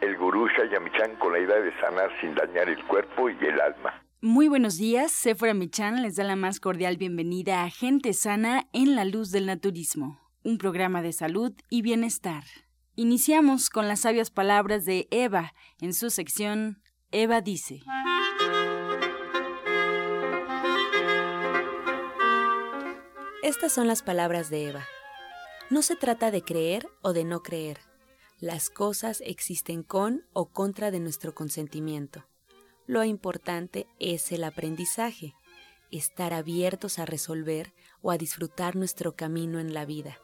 el gurú Shayamichan con la idea de sanar sin dañar el cuerpo y el alma. Muy buenos días, Sephora Michan les da la más cordial bienvenida a Gente Sana en la Luz del Naturismo, un programa de salud y bienestar. Iniciamos con las sabias palabras de Eva en su sección Eva dice. Estas son las palabras de Eva. No se trata de creer o de no creer. Las cosas existen con o contra de nuestro consentimiento. Lo importante es el aprendizaje, estar abiertos a resolver o a disfrutar nuestro camino en la vida,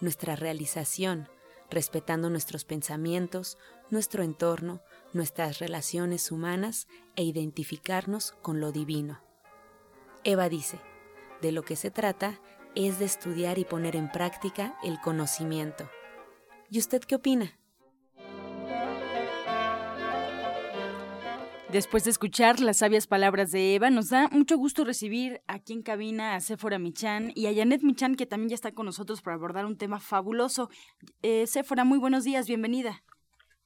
nuestra realización, respetando nuestros pensamientos, nuestro entorno, nuestras relaciones humanas e identificarnos con lo divino. Eva dice, de lo que se trata es de estudiar y poner en práctica el conocimiento. ¿Y usted qué opina? Después de escuchar las sabias palabras de Eva, nos da mucho gusto recibir aquí en cabina a Sephora Michan y a Janet Michan, que también ya está con nosotros para abordar un tema fabuloso. Eh, Sephora, muy buenos días, bienvenida.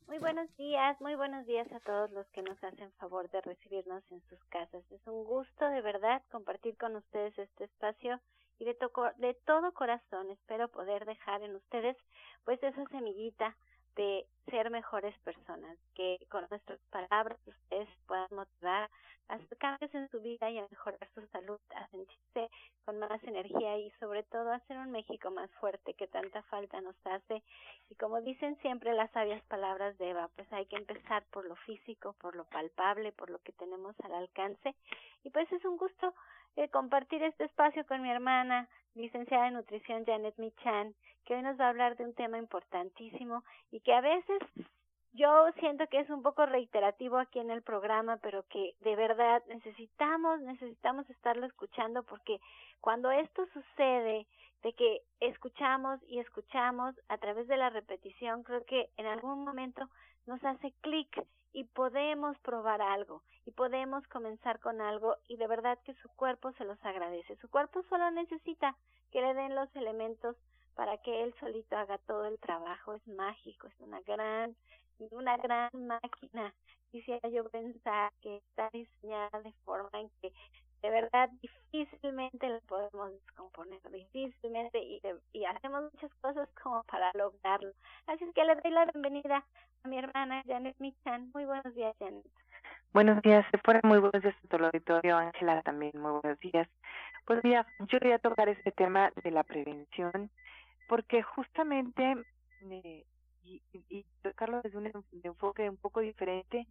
Muy buenos días, muy buenos días a todos los que nos hacen favor de recibirnos en sus casas. Es un gusto de verdad compartir con ustedes este espacio y de, de todo corazón espero poder dejar en ustedes pues esa semillita de ser mejores personas, que con nuestras palabras ustedes puedan motivar a hacer cambios en su vida y a mejorar su salud, a sentirse con más energía y sobre todo a hacer un México más fuerte que tanta falta nos hace. Y como dicen siempre las sabias palabras de Eva, pues hay que empezar por lo físico, por lo palpable, por lo que tenemos al alcance. Y pues es un gusto eh, compartir este espacio con mi hermana, licenciada en nutrición Janet Michan, que hoy nos va a hablar de un tema importantísimo y que a veces yo siento que es un poco reiterativo aquí en el programa, pero que de verdad necesitamos, necesitamos estarlo escuchando porque cuando esto sucede, de que escuchamos y escuchamos a través de la repetición, creo que en algún momento nos hace clic y podemos probar algo y podemos comenzar con algo y de verdad que su cuerpo se los agradece. Su cuerpo solo necesita que le den los elementos para que él solito haga todo el trabajo. Es mágico, es una gran, una gran máquina. Quisiera yo pensar que está diseñada de forma en que de verdad difícilmente la podemos descomponer, difícilmente y, y hacemos muchas cosas como para lograrlo. Así es que le doy la bienvenida a mi hermana Janet Michan. Muy buenos días, Janet. Buenos días, Sephora. Muy buenos días a todo el auditorio. Ángela también, muy buenos días. Pues mira, yo quería tocar este tema de la prevención porque justamente, eh, y, y, tocarlo desde un enfoque un poco diferente,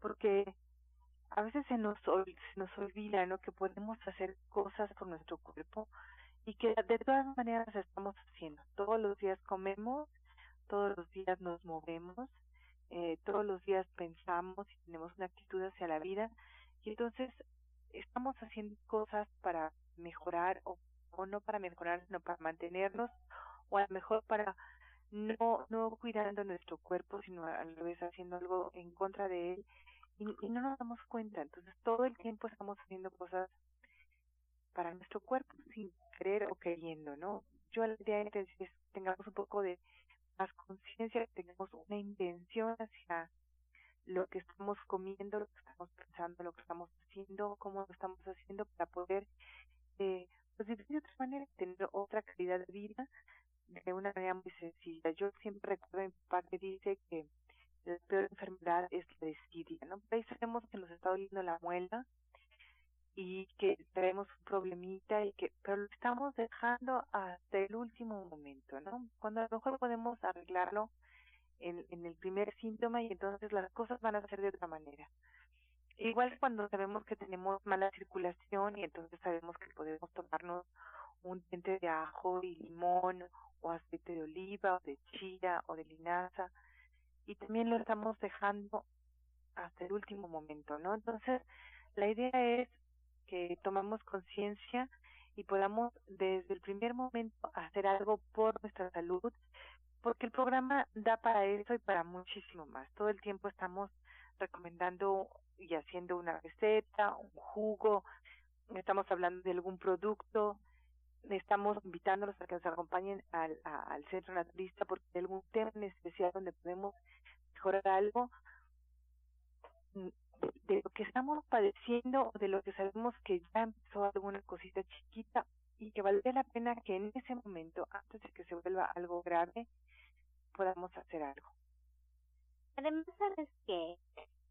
porque a veces se nos, se nos olvida ¿no? que podemos hacer cosas por nuestro cuerpo y que de todas maneras estamos haciendo. Todos los días comemos, todos los días nos movemos, eh, todos los días pensamos y tenemos una actitud hacia la vida y entonces estamos haciendo cosas para mejorar o, o no para mejorar, sino para mantenernos o a lo mejor para no no cuidando nuestro cuerpo, sino a la vez haciendo algo en contra de él y, no nos damos cuenta. Entonces todo el tiempo estamos haciendo cosas para nuestro cuerpo sin querer o queriendo, ¿no? Yo la idea es que tengamos un poco de más conciencia, tengamos una intención hacia lo que estamos comiendo, lo que estamos pensando, lo que estamos haciendo, cómo lo estamos haciendo para poder eh, pues vivir de otra manera, tener otra calidad de vida de una manera muy sencilla. Yo siempre recuerdo papá que dice que la peor enfermedad es la desidia, ¿no? Ahí sabemos que nos está doliendo la muela y que tenemos un problemita y que pero lo estamos dejando hasta el último momento, ¿no? Cuando a lo mejor podemos arreglarlo en, en el primer síntoma y entonces las cosas van a ser de otra manera. Igual cuando sabemos que tenemos mala circulación y entonces sabemos que podemos tomarnos un diente de ajo y limón o aceite de oliva o de chía o de linaza y también lo estamos dejando hasta el último momento, ¿no? Entonces, la idea es que tomamos conciencia y podamos desde el primer momento hacer algo por nuestra salud, porque el programa da para eso y para muchísimo más. Todo el tiempo estamos recomendando y haciendo una receta, un jugo, estamos hablando de algún producto, estamos invitándolos a que nos acompañen al, al centro naturista porque hay algún tema en especial donde podemos mejorar algo mm, de, lo que estamos padeciendo, de lo que sabemos que ya empezó alguna cosita chiquita y que valdría la pena que en ese momento, antes de que se vuelva algo grave, podamos hacer algo. Además, ¿sabes qué?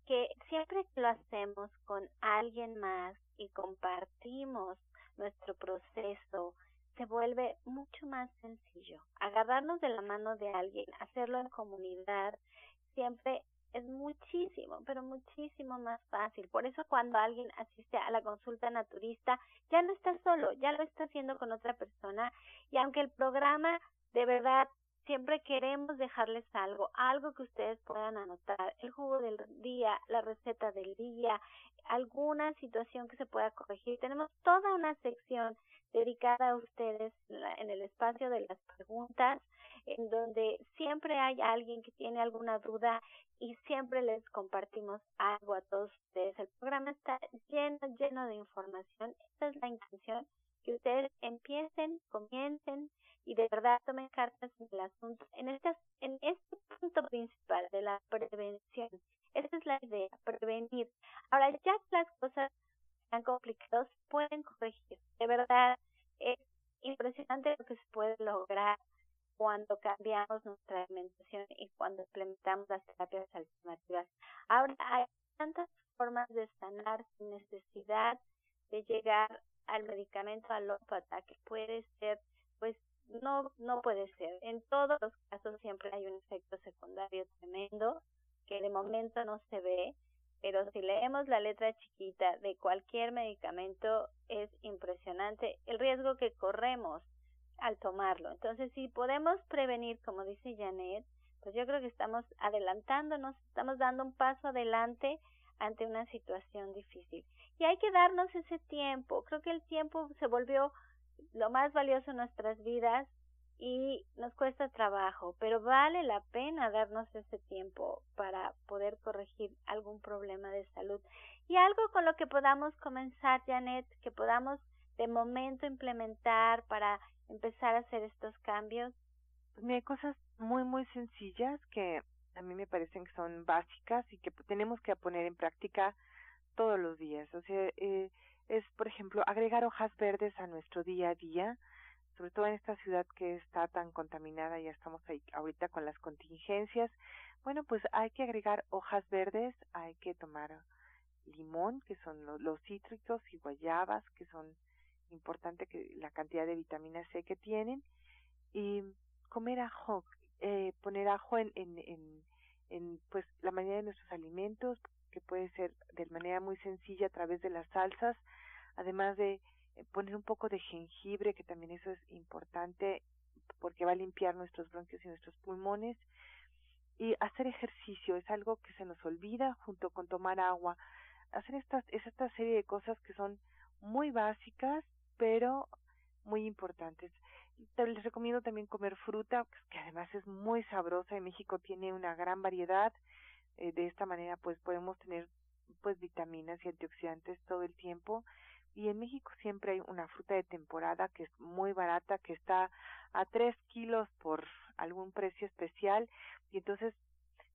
Que siempre que lo hacemos con alguien más y compartimos nuestro proceso, se vuelve mucho más sencillo. Agarrarnos de la mano de alguien, hacerlo en comunidad, siempre es muchísimo, pero muchísimo más fácil. Por eso cuando alguien asiste a la consulta naturista, ya no está solo, ya lo está haciendo con otra persona y aunque el programa de verdad siempre queremos dejarles algo, algo que ustedes puedan anotar, el jugo del día, la receta del día, alguna situación que se pueda corregir. Tenemos toda una sección dedicada a ustedes en el espacio de las preguntas, en donde siempre hay alguien que tiene alguna duda y siempre les compartimos algo a todos ustedes. El programa está lleno, lleno de información. Esta es la intención, que ustedes empiecen, comiencen y de verdad tomen cartas en el asunto. En este, en este punto principal de la prevención, esa es la idea, prevenir. Ahora, ya que las cosas están complicadas, pueden corregir. De verdad, es impresionante lo que se puede lograr cuando cambiamos nuestra alimentación y cuando implementamos las terapias alternativas. Ahora hay tantas formas de sanar sin necesidad de llegar al medicamento alópata que puede ser, pues no, no puede ser. En todos los casos siempre hay un efecto secundario tremendo que de momento no se ve, pero si leemos la letra chiquita de cualquier medicamento es impresionante el riesgo que corremos al tomarlo. Entonces, si podemos prevenir, como dice Janet, pues yo creo que estamos adelantándonos, estamos dando un paso adelante ante una situación difícil. Y hay que darnos ese tiempo. Creo que el tiempo se volvió lo más valioso en nuestras vidas y nos cuesta trabajo, pero vale la pena darnos ese tiempo para poder corregir algún problema de salud. Y algo con lo que podamos comenzar, Janet, que podamos de momento implementar para empezar a hacer estos cambios? Pues hay cosas muy, muy sencillas que a mí me parecen que son básicas y que tenemos que poner en práctica todos los días. O sea, eh, es, por ejemplo, agregar hojas verdes a nuestro día a día, sobre todo en esta ciudad que está tan contaminada, ya estamos ahí ahorita con las contingencias. Bueno, pues hay que agregar hojas verdes, hay que tomar limón, que son los cítricos, y guayabas, que son importante que la cantidad de vitamina C que tienen y comer ajo, eh, poner ajo en, en pues la mayoría de nuestros alimentos que puede ser de manera muy sencilla a través de las salsas, además de eh, poner un poco de jengibre, que también eso es importante porque va a limpiar nuestros bronquios y nuestros pulmones. Y hacer ejercicio es algo que se nos olvida junto con tomar agua. Hacer esta, esta serie de cosas que son muy básicas pero muy importantes. Les recomiendo también comer fruta, que además es muy sabrosa. En México tiene una gran variedad. Eh, de esta manera, pues podemos tener pues vitaminas y antioxidantes todo el tiempo. Y en México siempre hay una fruta de temporada que es muy barata, que está a tres kilos por algún precio especial. Y entonces,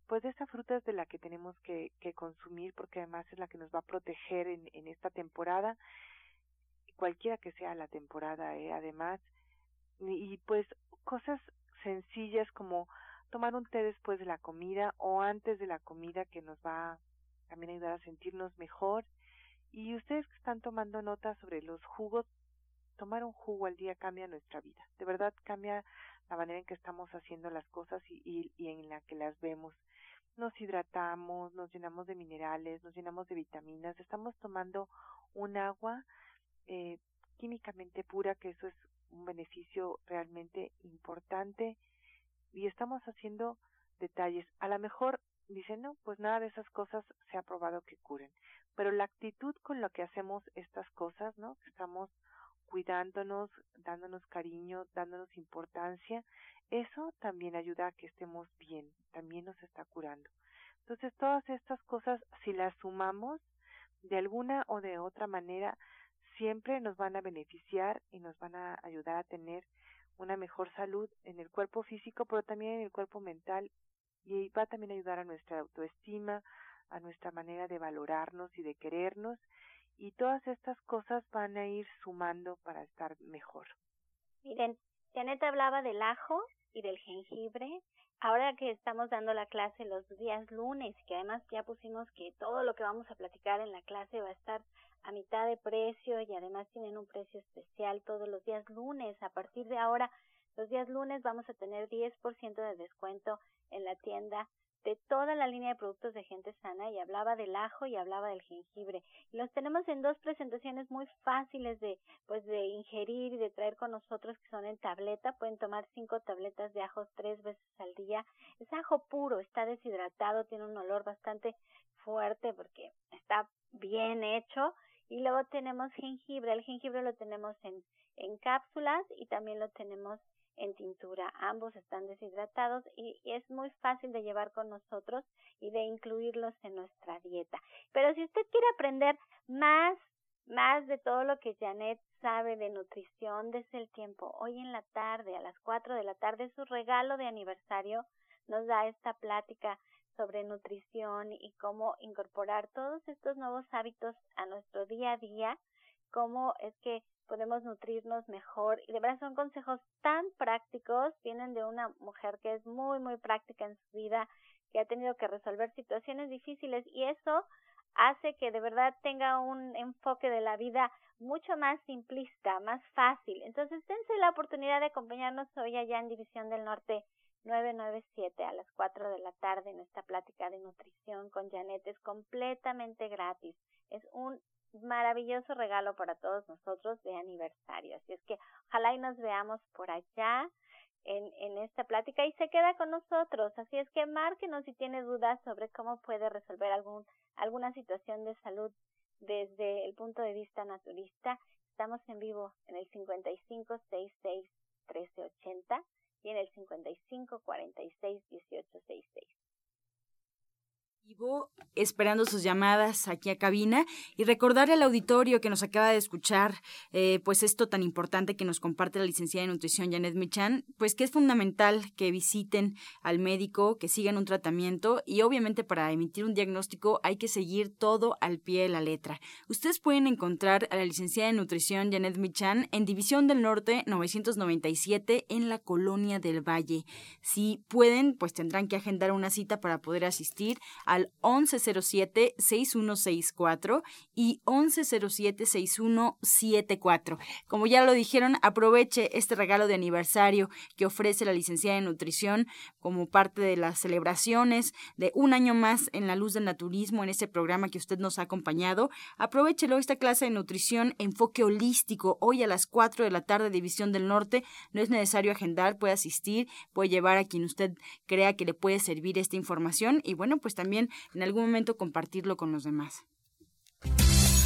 pues esta fruta es de la que tenemos que, que consumir porque además es la que nos va a proteger en, en esta temporada cualquiera que sea la temporada, ¿eh? además, y, pues cosas sencillas como tomar un té después de la comida o antes de la comida que nos va también a ayudar a sentirnos mejor. Y ustedes que están tomando notas sobre los jugos, tomar un jugo al día cambia nuestra vida. De verdad cambia la manera en que estamos haciendo las cosas y, y, y en la que las vemos. Nos hidratamos, nos llenamos de minerales, nos llenamos de vitaminas, estamos tomando un agua eh, químicamente pura, que eso es un beneficio realmente importante y estamos haciendo detalles. A lo mejor dicen, no, pues nada de esas cosas se ha probado que curen. Pero la actitud con la que hacemos estas cosas, ¿no? Estamos cuidándonos, dándonos cariño, dándonos importancia, eso también ayuda a que estemos bien, también nos está curando. Entonces, todas estas cosas, si las sumamos, de alguna o de otra manera, siempre nos van a beneficiar y nos van a ayudar a tener una mejor salud en el cuerpo físico, pero también en el cuerpo mental y va también a ayudar a nuestra autoestima, a nuestra manera de valorarnos y de querernos y todas estas cosas van a ir sumando para estar mejor. Miren, Janet hablaba del ajo y del jengibre. Ahora que estamos dando la clase los días lunes, que además ya pusimos que todo lo que vamos a platicar en la clase va a estar a mitad de precio y además tienen un precio especial todos los días lunes. A partir de ahora, los días lunes vamos a tener 10% de descuento en la tienda de toda la línea de productos de gente sana y hablaba del ajo y hablaba del jengibre. Y los tenemos en dos presentaciones muy fáciles de pues de ingerir y de traer con nosotros que son en tableta. Pueden tomar cinco tabletas de ajos tres veces al día. Es ajo puro, está deshidratado, tiene un olor bastante fuerte porque está bien hecho. Y luego tenemos jengibre. El jengibre lo tenemos en, en cápsulas y también lo tenemos en tintura. Ambos están deshidratados y, es muy fácil de llevar con nosotros y de incluirlos en nuestra dieta. Pero si usted quiere aprender más, más de todo lo que Janet sabe de nutrición desde el tiempo, hoy en la tarde, a las 4 de la tarde, su regalo de aniversario nos da esta plática sobre nutrición y cómo incorporar todos estos nuevos hábitos a nuestro día a día, cómo es que podemos nutrirnos mejor y de verdad son consejos tan prácticos, vienen de una mujer que es muy muy práctica en su vida, que ha tenido que resolver situaciones difíciles y eso hace que de verdad tenga un enfoque de la vida mucho más simplista, más fácil. Entonces, dense la oportunidad de acompañarnos hoy allá en División del Norte 997 a las 4 de la tarde en esta plática de nutrición con Janet. Es completamente gratis. Es un maravilloso regalo para todos nosotros de aniversario. Así es que ojalá y nos veamos por allá en, en esta plática y se queda con nosotros. Así es que márquenos si tiene dudas sobre cómo puede resolver algún, alguna situación de salud desde el punto de vista naturista. Estamos en vivo en el 5566 1380 y en el 5546 1866 esperando sus llamadas aquí a cabina y recordar al auditorio que nos acaba de escuchar, eh, pues esto tan importante que nos comparte la licenciada de nutrición Janet Michan, pues que es fundamental que visiten al médico, que sigan un tratamiento y obviamente para emitir un diagnóstico hay que seguir todo al pie de la letra. Ustedes pueden encontrar a la licenciada de nutrición Janet Michan en División del Norte 997 en la Colonia del Valle. Si pueden, pues tendrán que agendar una cita para poder asistir a al 1107-6164 y 1107-6174. Como ya lo dijeron, aproveche este regalo de aniversario que ofrece la licenciada de nutrición como parte de las celebraciones de un año más en la luz del naturismo en este programa que usted nos ha acompañado. Aprovechelo esta clase de nutrición enfoque holístico hoy a las 4 de la tarde División del Norte. No es necesario agendar, puede asistir, puede llevar a quien usted crea que le puede servir esta información y bueno, pues también en algún momento compartirlo con los demás.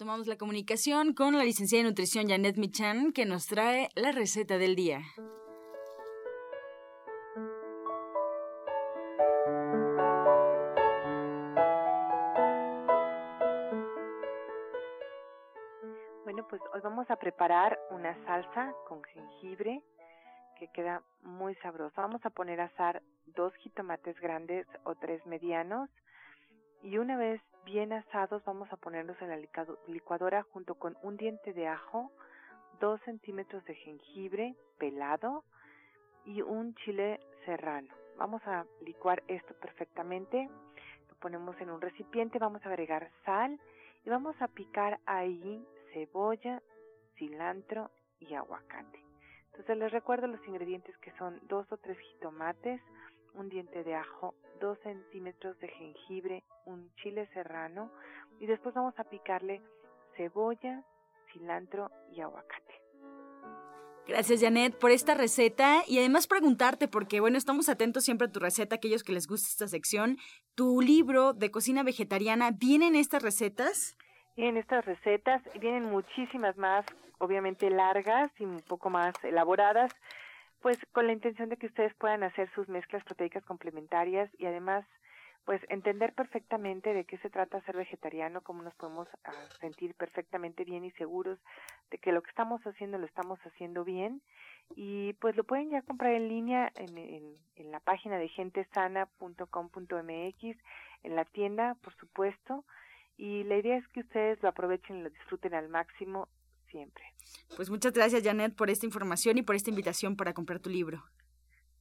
Retomamos la comunicación con la licenciada de nutrición Janet Michan, que nos trae la receta del día. Bueno, pues hoy vamos a preparar una salsa con jengibre que queda muy sabrosa. Vamos a poner a asar dos jitomates grandes o tres medianos y una vez bien asados vamos a ponerlos en la licuadora junto con un diente de ajo, dos centímetros de jengibre pelado y un chile serrano. Vamos a licuar esto perfectamente. Lo ponemos en un recipiente, vamos a agregar sal y vamos a picar ahí cebolla, cilantro y aguacate. Entonces les recuerdo los ingredientes que son dos o tres jitomates, un diente de ajo, dos centímetros de jengibre, un chile serrano y después vamos a picarle cebolla, cilantro y aguacate. Gracias Janet por esta receta y además preguntarte, porque bueno, estamos atentos siempre a tu receta, aquellos que les gusta esta sección. ¿Tu libro de cocina vegetariana vienen estas recetas? Vienen estas recetas vienen muchísimas más, obviamente largas y un poco más elaboradas, pues con la intención de que ustedes puedan hacer sus mezclas proteicas complementarias y además pues entender perfectamente de qué se trata ser vegetariano, cómo nos podemos ah, sentir perfectamente bien y seguros de que lo que estamos haciendo lo estamos haciendo bien. Y pues lo pueden ya comprar en línea en, en, en la página de gentesana.com.mx, en la tienda, por supuesto, y la idea es que ustedes lo aprovechen y lo disfruten al máximo siempre. Pues muchas gracias Janet por esta información y por esta invitación para comprar tu libro.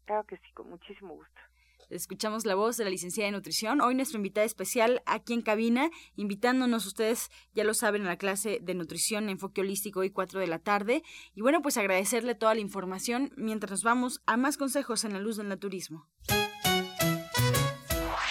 Claro que sí, con muchísimo gusto. Escuchamos la voz de la licenciada de nutrición. Hoy nuestra invitada especial aquí en cabina, invitándonos, ustedes ya lo saben, a la clase de nutrición enfoque holístico hoy 4 de la tarde. Y bueno, pues agradecerle toda la información mientras nos vamos a más consejos en la luz del naturismo.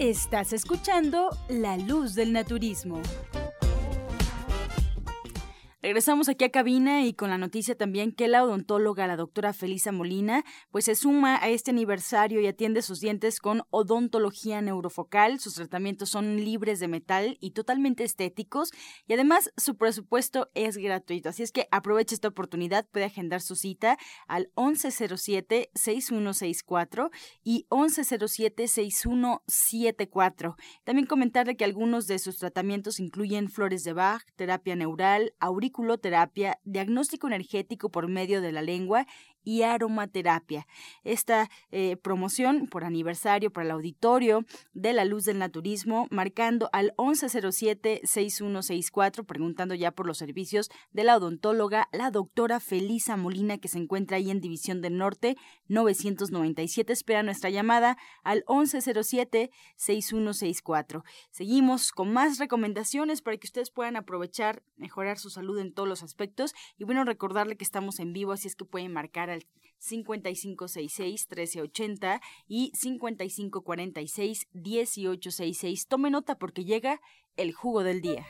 Estás escuchando La Luz del Naturismo. Regresamos aquí a cabina y con la noticia también que la odontóloga, la doctora Felisa Molina, pues se suma a este aniversario y atiende sus dientes con odontología neurofocal. Sus tratamientos son libres de metal y totalmente estéticos y además su presupuesto es gratuito. Así es que aproveche esta oportunidad, puede agendar su cita al 1107-6164 y 1107-6174. También comentarle que algunos de sus tratamientos incluyen flores de Bach, terapia neural, auricular, auriculoterapia, diagnóstico energético por medio de la lengua y aromaterapia. Esta eh, promoción por aniversario para el auditorio de la luz del naturismo, marcando al 1107-6164, preguntando ya por los servicios de la odontóloga, la doctora Felisa Molina, que se encuentra ahí en División del Norte 997. Espera nuestra llamada al 1107-6164. Seguimos con más recomendaciones para que ustedes puedan aprovechar, mejorar su salud en todos los aspectos. Y bueno, recordarle que estamos en vivo, así es que pueden marcar al 5566-1380 y 5546-1866. Tome nota porque llega el jugo del día.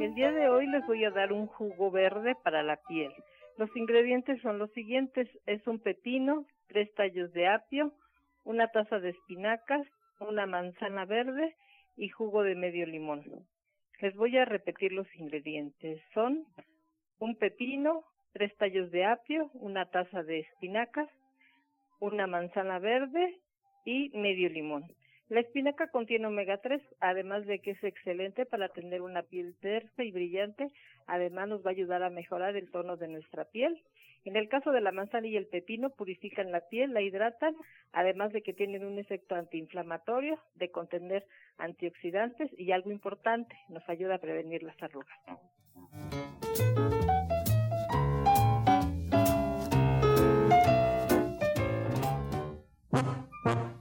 El día de hoy les voy a dar un jugo verde para la piel. Los ingredientes son los siguientes. Es un pepino, tres tallos de apio, una taza de espinacas, una manzana verde y jugo de medio limón. Les voy a repetir los ingredientes. Son un pepino, tres tallos de apio, una taza de espinacas, una manzana verde y medio limón. La espinaca contiene omega 3, además de que es excelente para tener una piel tersa y brillante, además nos va a ayudar a mejorar el tono de nuestra piel. En el caso de la manzana y el pepino, purifican la piel, la hidratan, además de que tienen un efecto antiinflamatorio, de contener antioxidantes y algo importante, nos ayuda a prevenir las arrugas. Thank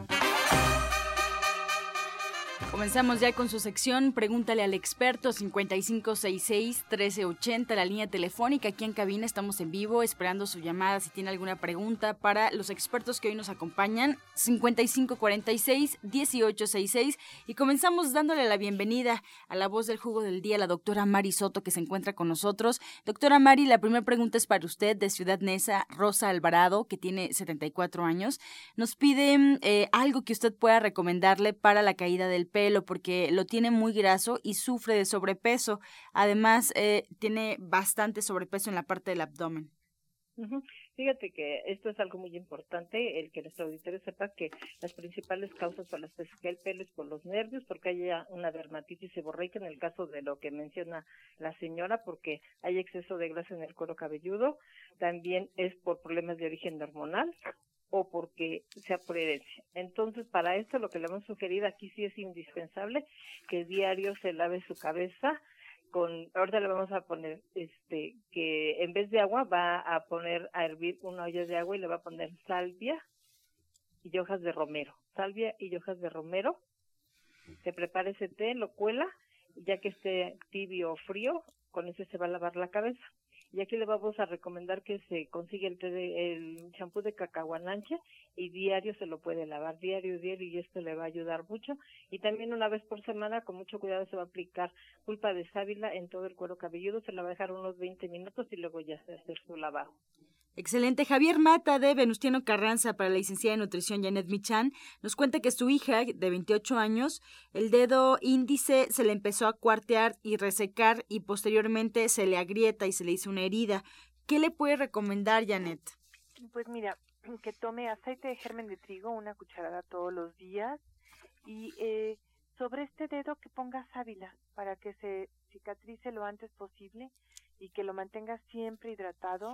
you. Comenzamos ya con su sección Pregúntale al experto 5566-1380, la línea telefónica. Aquí en cabina estamos en vivo esperando su llamada si tiene alguna pregunta para los expertos que hoy nos acompañan. 5546-1866 y comenzamos dándole la bienvenida a la voz del jugo del día, la doctora Mari Soto que se encuentra con nosotros. Doctora Mari, la primera pregunta es para usted de Ciudad Neza, Rosa Alvarado, que tiene 74 años. Nos pide eh, algo que usted pueda recomendarle para la caída del pelo porque lo tiene muy graso y sufre de sobrepeso. Además, eh, tiene bastante sobrepeso en la parte del abdomen. Fíjate que esto es algo muy importante, el que nuestro auditorio sepa que las principales causas por las que se el pelo es por los nervios, porque hay una dermatitis seborreica en el caso de lo que menciona la señora, porque hay exceso de grasa en el cuero cabelludo, también es por problemas de origen hormonal o porque sea por herencia. Entonces, para esto lo que le hemos sugerido aquí sí es indispensable que diario se lave su cabeza con, ahorita le vamos a poner, este, que en vez de agua va a poner a hervir una olla de agua y le va a poner salvia y hojas de romero. Salvia y hojas de romero. Se prepara ese té, lo cuela, ya que esté tibio o frío, con ese se va a lavar la cabeza. Y aquí le vamos a recomendar que se consiga el, el champú de cacahuananche y diario se lo puede lavar, diario, diario, y esto le va a ayudar mucho. Y también una vez por semana, con mucho cuidado, se va a aplicar pulpa de sábila en todo el cuero cabelludo, se la va a dejar unos 20 minutos y luego ya se hace su lavado. Excelente. Javier Mata de Venustiano Carranza para la licenciada de nutrición Janet Michan nos cuenta que su hija de 28 años, el dedo índice se le empezó a cuartear y resecar y posteriormente se le agrieta y se le hizo una herida. ¿Qué le puede recomendar Janet? Pues mira, que tome aceite de germen de trigo, una cucharada todos los días y eh, sobre este dedo que ponga sábila para que se cicatrice lo antes posible y que lo mantenga siempre hidratado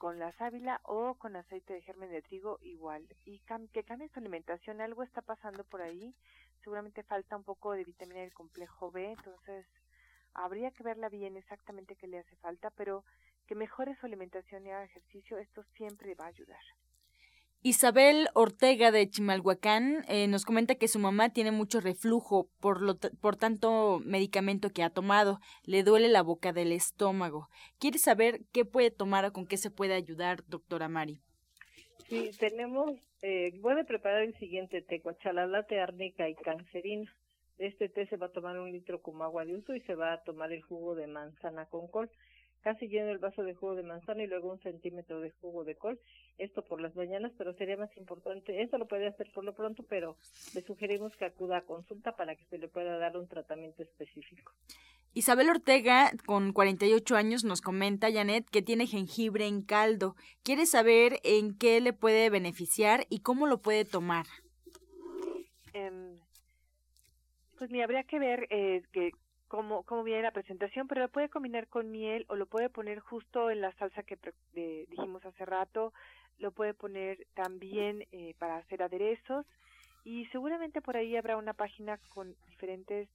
con la sábila o con aceite de germen de trigo igual. Y que cambie su alimentación, algo está pasando por ahí, seguramente falta un poco de vitamina del complejo B, entonces habría que verla bien exactamente qué le hace falta, pero que mejore su alimentación y haga ejercicio, esto siempre va a ayudar. Isabel Ortega de Chimalhuacán eh, nos comenta que su mamá tiene mucho reflujo por, lo por tanto medicamento que ha tomado. Le duele la boca del estómago. Quiere saber qué puede tomar o con qué se puede ayudar, doctora Mari. Sí, tenemos, eh, puede preparar el siguiente té, guachalalate, árnica y cancerina. Este té se va a tomar un litro como agua de uso y se va a tomar el jugo de manzana con col casi lleno el vaso de jugo de manzana y luego un centímetro de jugo de col. Esto por las mañanas, pero sería más importante, esto lo puede hacer por lo pronto, pero le sugerimos que acuda a consulta para que se le pueda dar un tratamiento específico. Isabel Ortega, con 48 años, nos comenta, Janet, que tiene jengibre en caldo. Quiere saber en qué le puede beneficiar y cómo lo puede tomar. Em, pues me habría que ver eh, que cómo, cómo viene la presentación, pero lo puede combinar con miel o lo puede poner justo en la salsa que dijimos hace rato, lo puede poner también eh, para hacer aderezos y seguramente por ahí habrá una página con diferentes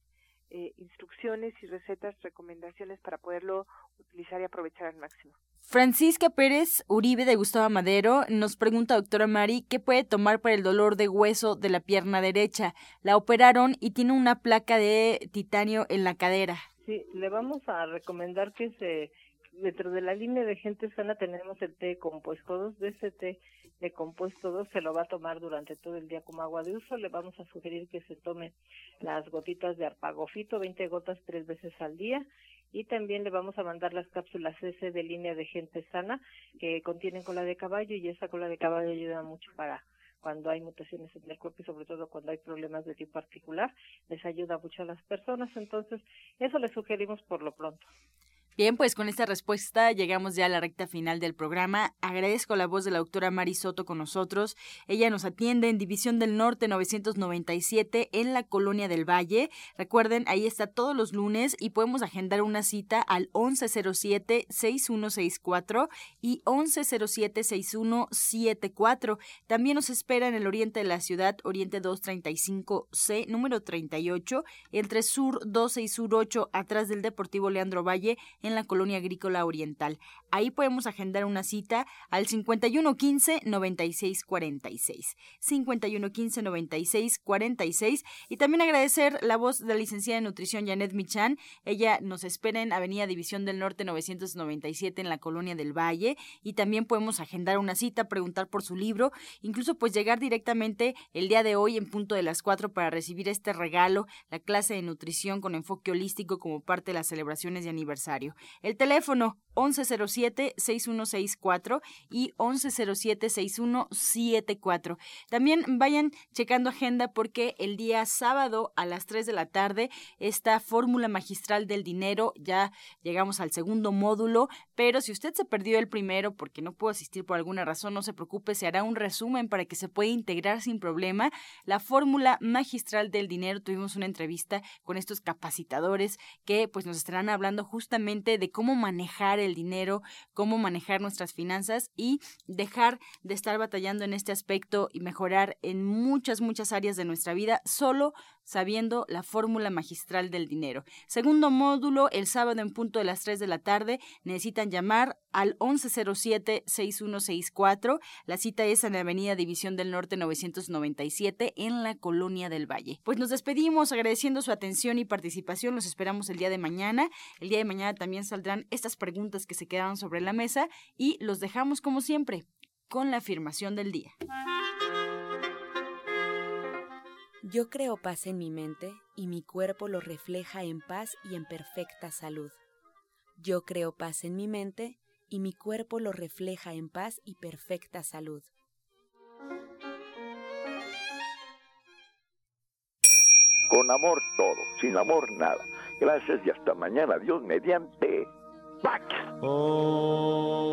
eh, instrucciones y recetas, recomendaciones para poderlo utilizar y aprovechar al máximo. Francisca Pérez Uribe de Gustavo Madero nos pregunta, doctora Mari, ¿qué puede tomar para el dolor de hueso de la pierna derecha? La operaron y tiene una placa de titanio en la cadera. Sí, le vamos a recomendar que se, dentro de la línea de gente sana tenemos el té compuesto 2, de ese té de compuesto 2 se lo va a tomar durante todo el día como agua de uso, le vamos a sugerir que se tome las gotitas de arpagofito, 20 gotas tres veces al día, y también le vamos a mandar las cápsulas S de línea de gente sana que contienen cola de caballo y esa cola de caballo ayuda mucho para cuando hay mutaciones en el cuerpo y sobre todo cuando hay problemas de tipo particular, les ayuda mucho a las personas, entonces eso le sugerimos por lo pronto. Bien, pues con esta respuesta llegamos ya a la recta final del programa. Agradezco la voz de la doctora Mari Soto con nosotros. Ella nos atiende en División del Norte 997 en la Colonia del Valle. Recuerden, ahí está todos los lunes y podemos agendar una cita al 1107-6164 y 1107-6174. También nos espera en el oriente de la ciudad, Oriente 235C, número 38, entre Sur 12 y Sur 8, atrás del Deportivo Leandro Valle en la colonia agrícola oriental. Ahí podemos agendar una cita al 5115 9646. 5115 9646 y también agradecer la voz de la licenciada en nutrición Janet Michan. Ella nos espera en Avenida División del Norte 997 en la colonia del Valle y también podemos agendar una cita, preguntar por su libro, incluso pues llegar directamente el día de hoy en punto de las 4 para recibir este regalo, la clase de nutrición con enfoque holístico como parte de las celebraciones de aniversario. El teléfono 1107-6164 y 1107-6174. También vayan checando agenda porque el día sábado a las 3 de la tarde esta fórmula magistral del dinero, ya llegamos al segundo módulo, pero si usted se perdió el primero porque no pudo asistir por alguna razón, no se preocupe, se hará un resumen para que se pueda integrar sin problema. La fórmula magistral del dinero, tuvimos una entrevista con estos capacitadores que pues nos estarán hablando justamente de cómo manejar el dinero, cómo manejar nuestras finanzas y dejar de estar batallando en este aspecto y mejorar en muchas, muchas áreas de nuestra vida solo sabiendo la fórmula magistral del dinero. Segundo módulo, el sábado en punto de las 3 de la tarde, necesitan llamar al 1107-6164. La cita es en la Avenida División del Norte 997 en la Colonia del Valle. Pues nos despedimos agradeciendo su atención y participación. Los esperamos el día de mañana. El día de mañana también saldrán estas preguntas que se quedaron sobre la mesa y los dejamos como siempre con la afirmación del día. Yo creo paz en mi mente y mi cuerpo lo refleja en paz y en perfecta salud. Yo creo paz en mi mente y mi cuerpo lo refleja en paz y perfecta salud. Con amor todo, sin amor nada. Gracias y hasta mañana. Dios mediante. Pax. Oh.